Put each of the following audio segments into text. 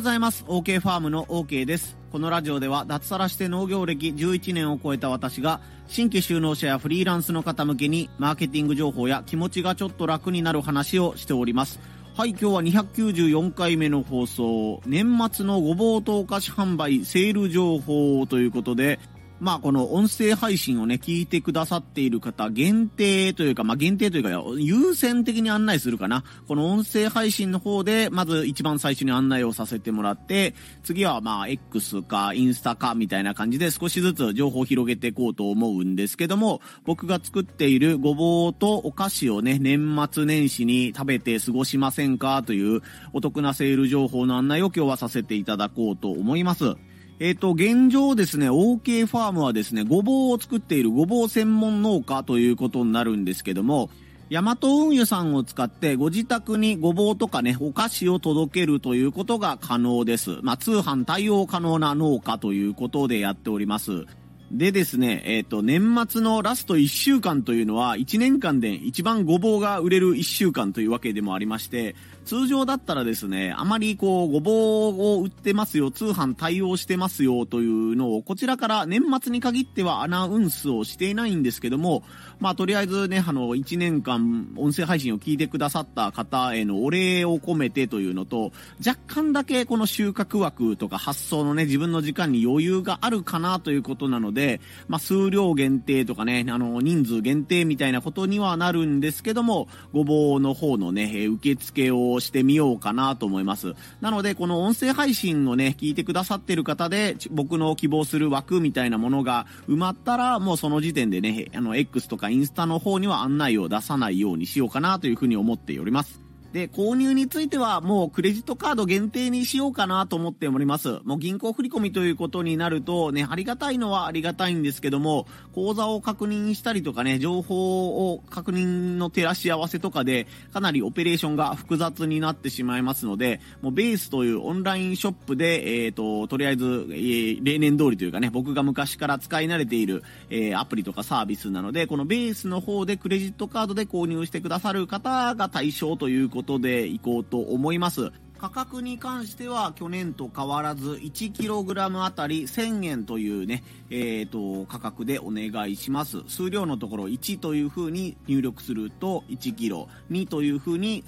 ございます。OK ファームの OK です。このラジオでは脱サラして農業歴11年を超えた私が新規就農者やフリーランスの方向けにマーケティング情報や気持ちがちょっと楽になる話をしております。はい、今日は294回目の放送、年末のごぼうとお菓子販売セール情報ということで、まあこの音声配信をね、聞いてくださっている方限定というか、まあ限定というか、優先的に案内するかな。この音声配信の方で、まず一番最初に案内をさせてもらって、次はまあ X かインスタかみたいな感じで少しずつ情報を広げていこうと思うんですけども、僕が作っているごぼうとお菓子をね、年末年始に食べて過ごしませんかというお得なセール情報の案内を今日はさせていただこうと思います。えっ、ー、と、現状ですね、OK ファームはですね、ごぼうを作っているごぼう専門農家ということになるんですけども、ヤマト運輸さんを使ってご自宅にごぼうとかね、お菓子を届けるということが可能です。まあ、通販対応可能な農家ということでやっております。でですね、えっ、ー、と、年末のラスト1週間というのは、1年間で一番ごぼうが売れる1週間というわけでもありまして、通常だったらですね、あまりこう、ごぼうを売ってますよ、通販対応してますよというのを、こちらから年末に限ってはアナウンスをしていないんですけども、まあ、とりあえずね、あの、1年間音声配信を聞いてくださった方へのお礼を込めてというのと、若干だけこの収穫枠とか発送のね、自分の時間に余裕があるかなということなので、まあ、数量限定とかね、あの、人数限定みたいなことにはなるんですけども、ごぼうの方のね、受付をしてみようかなと思います。なので、この音声配信をね、聞いてくださってる方で、僕の希望する枠みたいなものが埋まったら、もうその時点でね、あの、X とかインスタの方には案内を出さないようにしようかなというふうに思っております。で、購入についてはもうクレジットカード限定にしようかなと思っております。もう銀行振込ということになるとね、ありがたいのはありがたいんですけども、口座を確認したりとかね、情報を確認の照らし合わせとかで、かなりオペレーションが複雑になってしまいますので、もうベースというオンラインショップで、えっ、ー、と、とりあえず、えー、例年通りというかね、僕が昔から使い慣れている、えー、アプリとかサービスなので、このベースの方でクレジットカードで購入してくださる方が対象ということことでいこうと思います。価格に関しては去年と変わらず 1kg あたり1000円というね、えーと、価格でお願いします。数量のところ1という風に入力すると 1kg、2という風に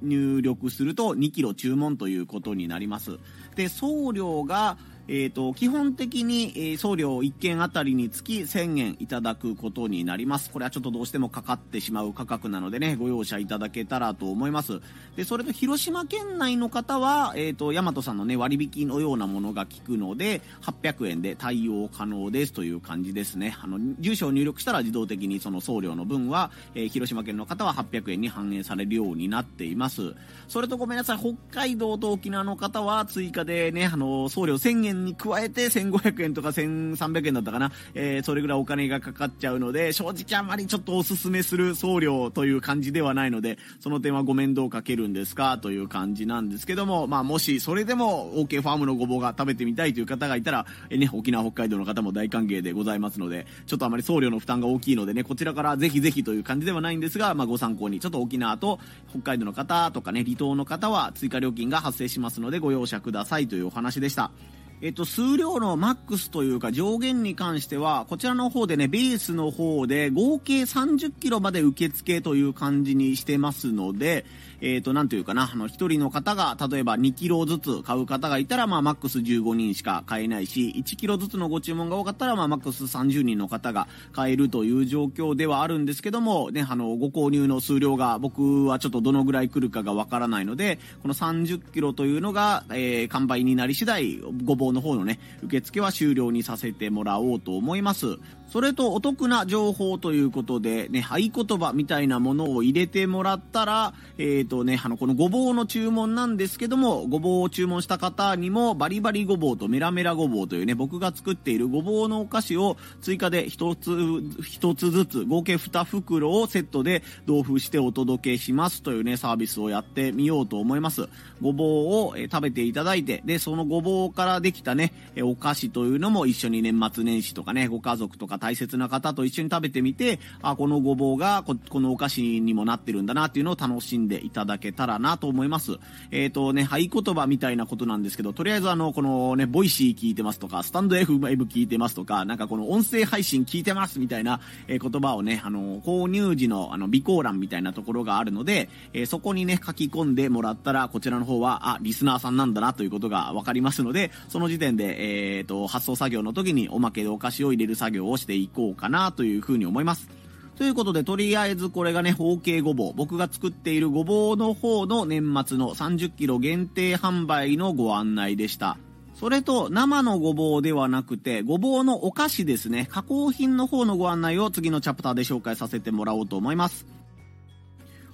入力すると 2kg 注文ということになります。で、送料がえーと、基本的に、え、送料1件あたりにつき1000円いただくことになります。これはちょっとどうしてもかかってしまう価格なのでね、ご容赦いただけたらと思います。で、それと広島県内の方は、えっ、ー、と、大和さんのね、割引のようなものが効くので、800円で対応可能ですという感じですね。あの、住所を入力したら自動的にその送料の分は、えー、広島県の方は800円に反映されるようになっています。それとごめんなさい、北海道と沖縄の方は追加でね、あの、送料1000円円に加えて1500円とか1300円だったかな、えー、それぐらいお金がかかっちゃうので、正直あまりちょっとおすすめする送料という感じではないので、その点はご面倒かけるんですかという感じなんですけども、まあもしそれでも OK ファームのごぼうが食べてみたいという方がいたら、えー、ね、沖縄北海道の方も大歓迎でございますので、ちょっとあまり送料の負担が大きいのでね、こちらからぜひぜひという感じではないんですが、まあご参考に、ちょっと沖縄と北海道の方とかね、離島の方は追加料金が発生しますのでご容赦くださいというお話でした。えっと、数量のマックスというか上限に関しては、こちらの方でね、ベースの方で合計30キロまで受付という感じにしてますので、えっ、ー、と、なんというかな、あの、一人の方が、例えば2キロずつ買う方がいたら、まあ、マックス15人しか買えないし、1キロずつのご注文が多かったら、まあ、マックス30人の方が買えるという状況ではあるんですけども、ね、あの、ご購入の数量が僕はちょっとどのぐらい来るかがわからないので、この30キロというのが、えー、完売になり次第、ごぼうの方のね、受付は終了にさせてもらおうと思います。それとお得な情報ということで、ね、合言葉みたいなものを入れてもらったら、えっ、ー、とね、あの、このごぼうの注文なんですけども、ごぼうを注文した方にも、バリバリごぼうとメラメラごぼうというね、僕が作っているごぼうのお菓子を追加で一つ、一つずつ、合計2袋をセットで同封してお届けしますというね、サービスをやってみようと思います。ごぼうを、え食べていただいて、で、そのごぼうからできたね、お菓子というのも一緒に年末年始とかね、ご家族とか大切な方と一緒に食べてみて、あ、このごぼうがこ、このお菓子にもなってるんだなっていうのを楽しんでいただけたらなと思います。えっ、ー、とね、合言葉みたいなことなんですけど、とりあえずあの、このね、 Voicy 聞いてますとか、 stand.fm 聞いてますとか、なんかこの音声配信聞いてますみたいな、えー、言葉をね、あの、購入時のあの、備考欄みたいなところがあるので、えー、そこにね、書き込んでもらったら、こちらの方は、あ、リスナーさんなんだなということがわかりますので、その時点で、えっ、と、発送作業の時におまけでお菓子を入れる作業をしていこうかなというふうに思います。ということで、とりあえずこれがね、方形ごぼう。僕が作っているごぼうの方の年末の30キロ限定販売のご案内でした。それと、生のごぼうではなくて、ごぼうのお菓子ですね。加工品の方のご案内を次のチャプターで紹介させてもらおうと思います。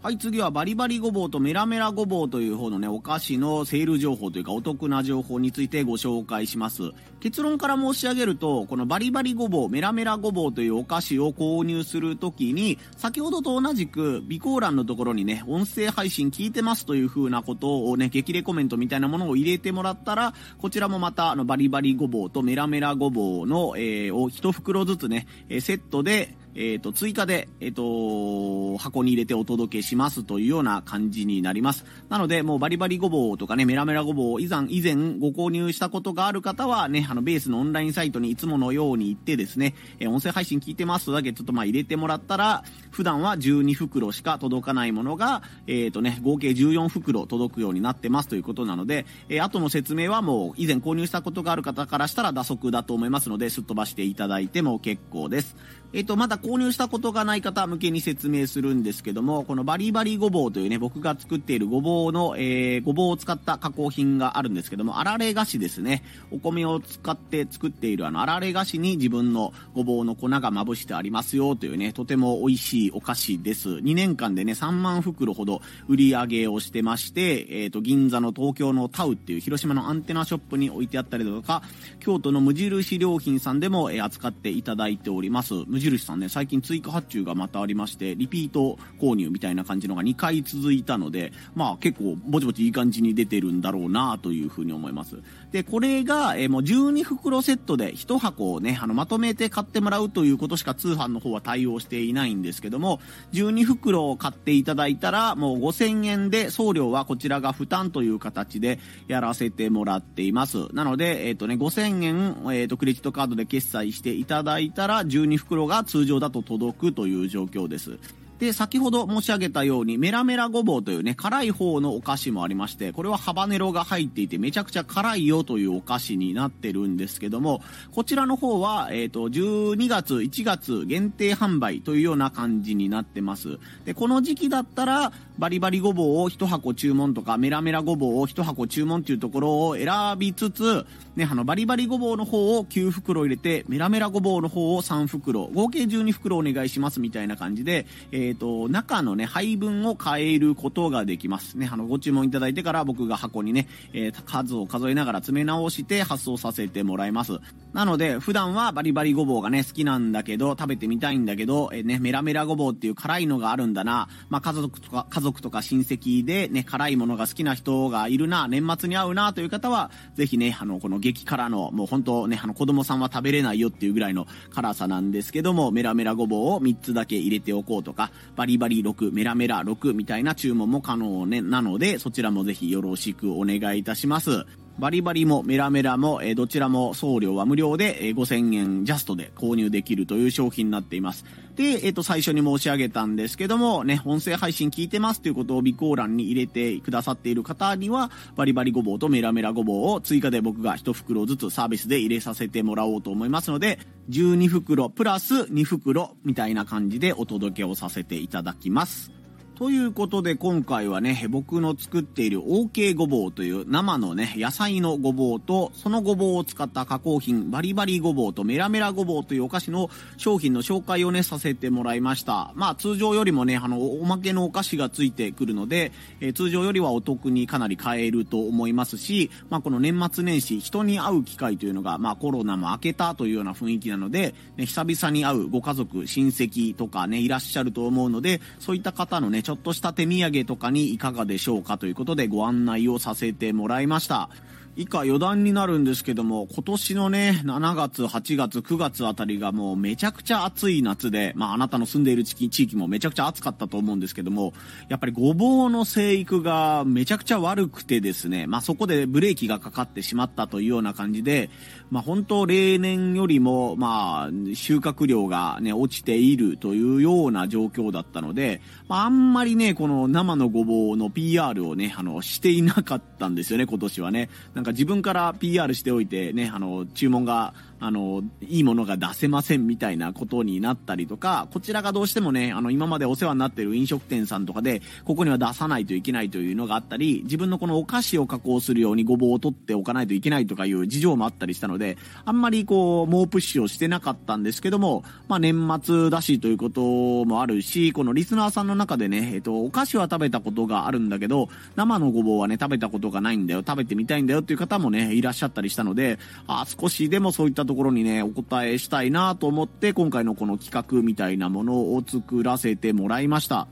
はい、次はバリバリごぼうとメラメラごぼうという方のね、お菓子のセール情報というかお得な情報についてご紹介します。結論から申し上げると、このバリバリごぼう、メラメラごぼうというお菓子を購入するときに、先ほどと同じく備考欄のところにね、音声配信聞いてますという風なことをね、激励コメントみたいなものを入れてもらったら、こちらもまたあのバリバリごぼうとメラメラごぼうの、えー、を一袋ずつね、セットで、え、ー、と、追加で、え、ー、と、箱に入れてお届けしますというような感じになります。なので、もうバリバリごぼうとかね、メラメラごぼう以前、以前ご購入したことがある方はね、あの、ベースのオンラインサイトにいつものように行ってですね、えー、音声配信聞いてますだけちょっとまあ入れてもらったら、普段は12袋しか届かないものが、えっ、とね、合計14袋届くようになってますということなので、え後の説明はもう以前購入したことがある方からしたら打足だと思いますので、すっ飛ばしていただいても結構です。えっ、と、まだ購入したことがない方向けに説明するんですけども、このバリバリごぼうというね、僕が作っているごぼうの、えー、ごぼうを使った加工品があるんですけども、あられ菓子ですね。お米を使って作っているあの、あられ菓子に自分のごぼうの粉がまぶしてありますよというね、とても美味しいお菓子です。2年間でね、3万袋ほど売り上げをしてまして、えっ、ー、と、銀座の東京のタウっていう広島のアンテナショップに置いてあったりだとか、京都の無印良品さんでも、えー、扱っていただいております。無印さんね、最近追加発注がまたありまして、リピート購入みたいな感じのが2回続いたので、まあ結構ぼちぼちいい感じに出てるんだろうなというふうに思います。で、これが、えー、もう12袋セットで1箱をね、あの、まとめて買ってもらうということしか通販の方は対応していないんですけども、12袋を買っていただいたら、もう5000円で送料はこちらが負担という形でやらせてもらっています。なので、えっ、ー、とね、5000円、えっ、ー、と、クレジットカードで決済していただいたら、12袋が通常だと届くという状況です。で、先ほど申し上げたように、メラメラごぼうというね、辛い方のお菓子もありまして、これはハバネロが入っていて、めちゃくちゃ辛いよというお菓子になってるんですけども、こちらの方は、えっ、ー、と、12月、1月限定販売というような感じになってます。で、この時期だったら、バリバリごぼうを1箱注文とか、メラメラごぼうを1箱注文っていうところを選びつつ、ね、あの、バリバリごぼうの方を9袋入れて、メラメラごぼうの方を3袋、合計12袋お願いしますみたいな感じで、ええー、と、中のね、配分を変えることができます。ね、あの、ご注文いただいてから僕が箱にね、えー、数を数えながら詰め直して発送させてもらいます。なので、普段はバリバリごぼうがね、好きなんだけど、食べてみたいんだけど、えー、ね、メラメラごぼうっていう辛いのがあるんだな。まあ、家族とか、家族とか親戚でね、辛いものが好きな人がいるな、年末に会うなという方は、ぜひね、あの、この激辛の、もう本当ね、あの、子供さんは食べれないよっていうぐらいの辛さなんですけども、メラメラごぼうを3つだけ入れておこうとか、バリバリ6、メラメラ6みたいな注文も可能ね、なので、そちらもぜひよろしくお願いいたします。バリバリもメラメラも、え、どちらも送料は無料で、え、5000円ジャストで購入できるという商品になっています。で、えっ、と、最初に申し上げたんですけども、ね、音声配信聞いてますということを備考欄に入れてくださっている方には、バリバリごぼうとメラメラごぼうを追加で僕が1袋ずつサービスで入れさせてもらおうと思いますので、12袋プラス2袋みたいな感じでお届けをさせていただきます。ということで今回はね、僕の作っている OK ごぼうという生のね、野菜のごぼうと、そのごぼうを使った加工品、バリバリごぼうとメラメラごぼうというお菓子の商品の紹介をね、させてもらいました。まあ通常よりもね、あの、おまけのお菓子がついてくるので、えー、通常よりはお得にかなり買えると思いますし、まあこの年末年始、人に会う機会というのが、まあコロナも明けたというような雰囲気なので、ね、久々に会うご家族、親戚とかね、いらっしゃると思うので、そういった方のね、ちょっとした手土産とかにいかがでしょうかということでご案内をさせてもらいました。以下余談になるんですけども、今年のね、7月、8月、9月あたりがもうめちゃくちゃ暑い夏で、まああなたの住んでいる地域もめちゃくちゃ暑かったと思うんですけども、やっぱりごぼうの生育がめちゃくちゃ悪くてですね、まあそこでブレーキがかかってしまったというような感じで、まあ本当例年よりも、まあ収穫量がね、落ちているというような状況だったので、まああんまりね、この生のごぼうの PR をね、あの、していなかったんですよね、今年はね。なんか自分から PR しておいてね、あの、注文があの、いいものが出せませんみたいなことになったりとか、こちらがどうしてもね、あの、今までお世話になってる飲食店さんとかで、ここには出さないといけないというのがあったり、自分のこのお菓子を加工するようにごぼうを取っておかないといけないとかいう事情もあったりしたので、あんまりこう、猛プッシュをしてなかったんですけども、まあ、年末だしということもあるし、このリスナーさんの中でね、えっと、お菓子は食べたことがあるんだけど、生のごぼうはね、食べたことがないんだよ、食べてみたいんだよっていう方もね、いらっしゃったりしたので、あ少しでもそういったところにね、お答えしたいなと思って、今回のこの企画みたいなものを作らせてもらいました。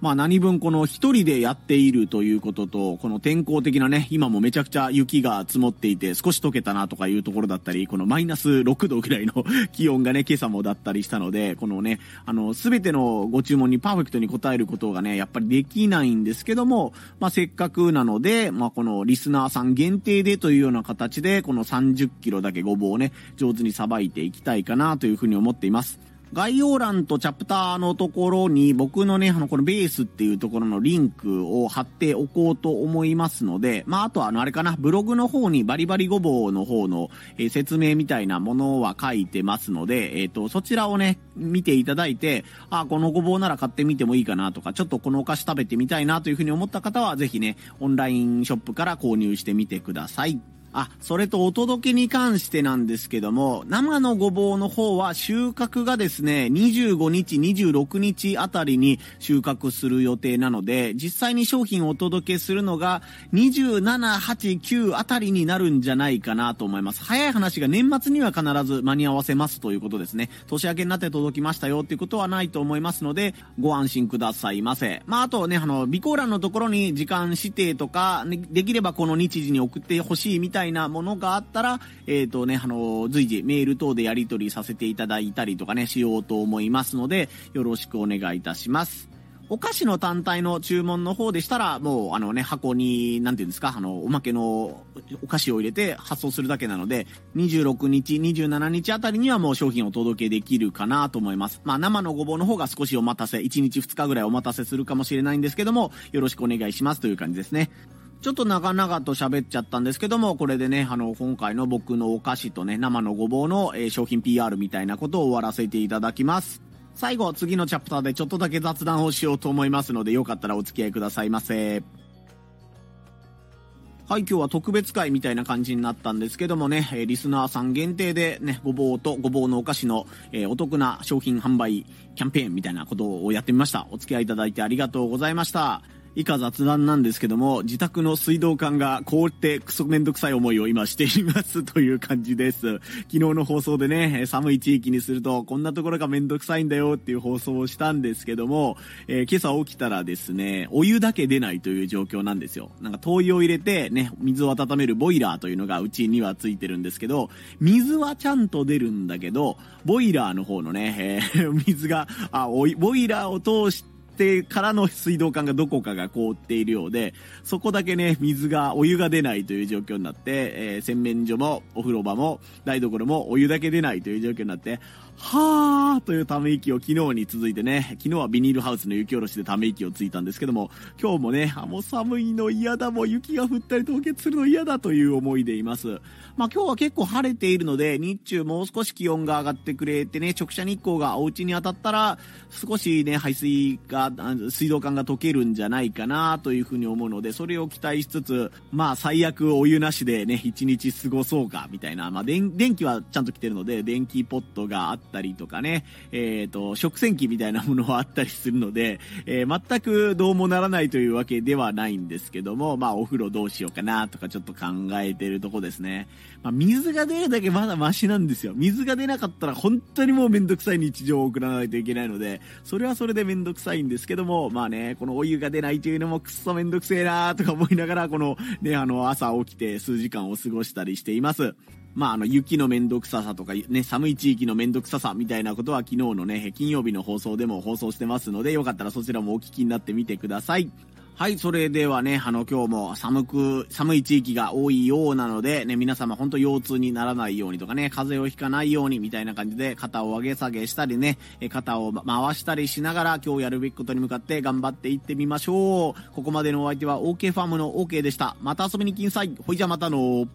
まあ何分この一人でやっているということと、この天候的なね、今もめちゃくちゃ雪が積もっていて少し溶けたなとかいうところだったり、このマイナス6度ぐらいの気温がね、今朝もだったりしたので、このね、あの、すべてのご注文にパーフェクトに応えることがね、やっぱりできないんですけども、まあせっかくなので、まあこのリスナーさん限定でというような形で、この30キロだけごぼうをね、上手にさばいていきたいかなというふうに思っています。概要欄とチャプターのところに僕のね、あの、このベースっていうところのリンクを貼っておこうと思いますので、まあ、あとはあの、あれかな、ブログの方にバリバリごぼうの方の、えー、説明みたいなものは書いてますので、えっ、ー、と、そちらをね、見ていただいて、あ、このごぼうなら買ってみてもいいかなとか、ちょっとこのお菓子食べてみたいなというふうに思った方は、ぜひね、オンラインショップから購入してみてください。あ、それとお届けに関してなんですけども、生のごぼうの方は収穫がですね、25日、26日あたりに収穫する予定なので、実際に商品をお届けするのが27、8、9あたりになるんじゃないかなと思います。早い話が年末には必ず間に合わせますということですね。年明けになって届きましたよっていうことはないと思いますので、ご安心くださいませ。まあ、あとね、あの、備考欄のところに時間指定とか、できればこの日時に送ってほしいみたいたいなものがあったら、えっ、ー、とね、あの、随時メール等でやり取りさせていただいたりとかね、しようと思いますので、よろしくお願いいたします。お菓子の単体の注文の方でしたら、もう、あのね、箱に、なんていうんですか、あの、おまけのお菓子を入れて発送するだけなので、26日、27日あたりにはもう商品をお届けできるかなと思います。まあ、生のごぼうの方が少しお待たせ、1日2日ぐらいお待たせするかもしれないんですけども、よろしくお願いしますという感じですね。ちょっと長々と喋っちゃったんですけども、これでね、あの、今回の僕のお菓子とね、生のごぼうの、えー、商品 PR みたいなことを終わらせていただきます。最後、次のチャプターでちょっとだけ雑談をしようと思いますので、よかったらお付き合いくださいませ。はい、今日は特別会みたいな感じになったんですけどもね、えリスナーさん限定でね、ごぼうとごぼうのお菓子の、え、お得な商品販売キャンペーンみたいなことをやってみました。お付き合いいただいてありがとうございました。以下雑談なんですけども、自宅の水道管が凍ってクソめんどくさい思いを今していますという感じです。昨日の放送でね、寒い地域にするとこんなところがめんどくさいんだよっていう放送をしたんですけども、えー、今朝起きたらですね、お湯だけ出ないという状況なんですよ。なんか灯油を入れてね、水を温めるボイラーというのがうちにはついてるんですけど、水はちゃんと出るんだけど、ボイラーの方のね、えー、水が、あ、おいボイラーを通してってからの水道管がどこかが凍っているようで、そこだけね、水が、お湯が出ないという状況になって、えー、洗面所もお風呂場も台所もお湯だけ出ないという状況になって、はーというため息を昨日に続いてね、昨日はビニールハウスの雪下ろしでため息をついたんですけども、今日もね、あ、もう寒いの嫌だ、もう雪が降ったり凍結するの嫌だという思いでいます。まあ今日は結構晴れているので、日中もう少し気温が上がってくれてね、直射日光がお家に当たったら、少しね、排水が、水道管が溶けるんじゃないかなというふうに思うので、それを期待しつつ、まあ最悪お湯なしでね、一日過ごそうか、みたいな、まあ電気はちゃんと来てるので、電気ポットがあって、ったりとかね、えっ、ー、と、食洗機みたいなものはあったりするので、えー、全くどうもならないというわけではないんですけども、まあ、お風呂どうしようかなとかちょっと考えてるとこですね。まあ、水が出るだけまだマシなんですよ。水が出なかったら本当にもうめんどくさい日常を送らないといけないので、それはそれでめんどくさいんですけども、まあね、このお湯が出ないというのもくっそめんどくせえなーとか思いながら、このね、あの、朝起きて数時間を過ごしたりしています。まあ、あの、雪のめんどくささとか、ね、寒い地域のめんどくささみたいなことは昨日のね、金曜日の放送でも放送してますので、よかったらそちらもお聞きになってみてください。はい、それではね、あの、今日も寒く、寒い地域が多いようなので、ね、皆様本当腰痛にならないようにとかね、風邪をひかないようにみたいな感じで、肩を上げ下げしたりね、肩を回したりしながら、今日やるべきことに向かって頑張っていってみましょう。ここまでのお相手は OK ファームの OK でした。また遊びに来んさい。ほいじゃまたの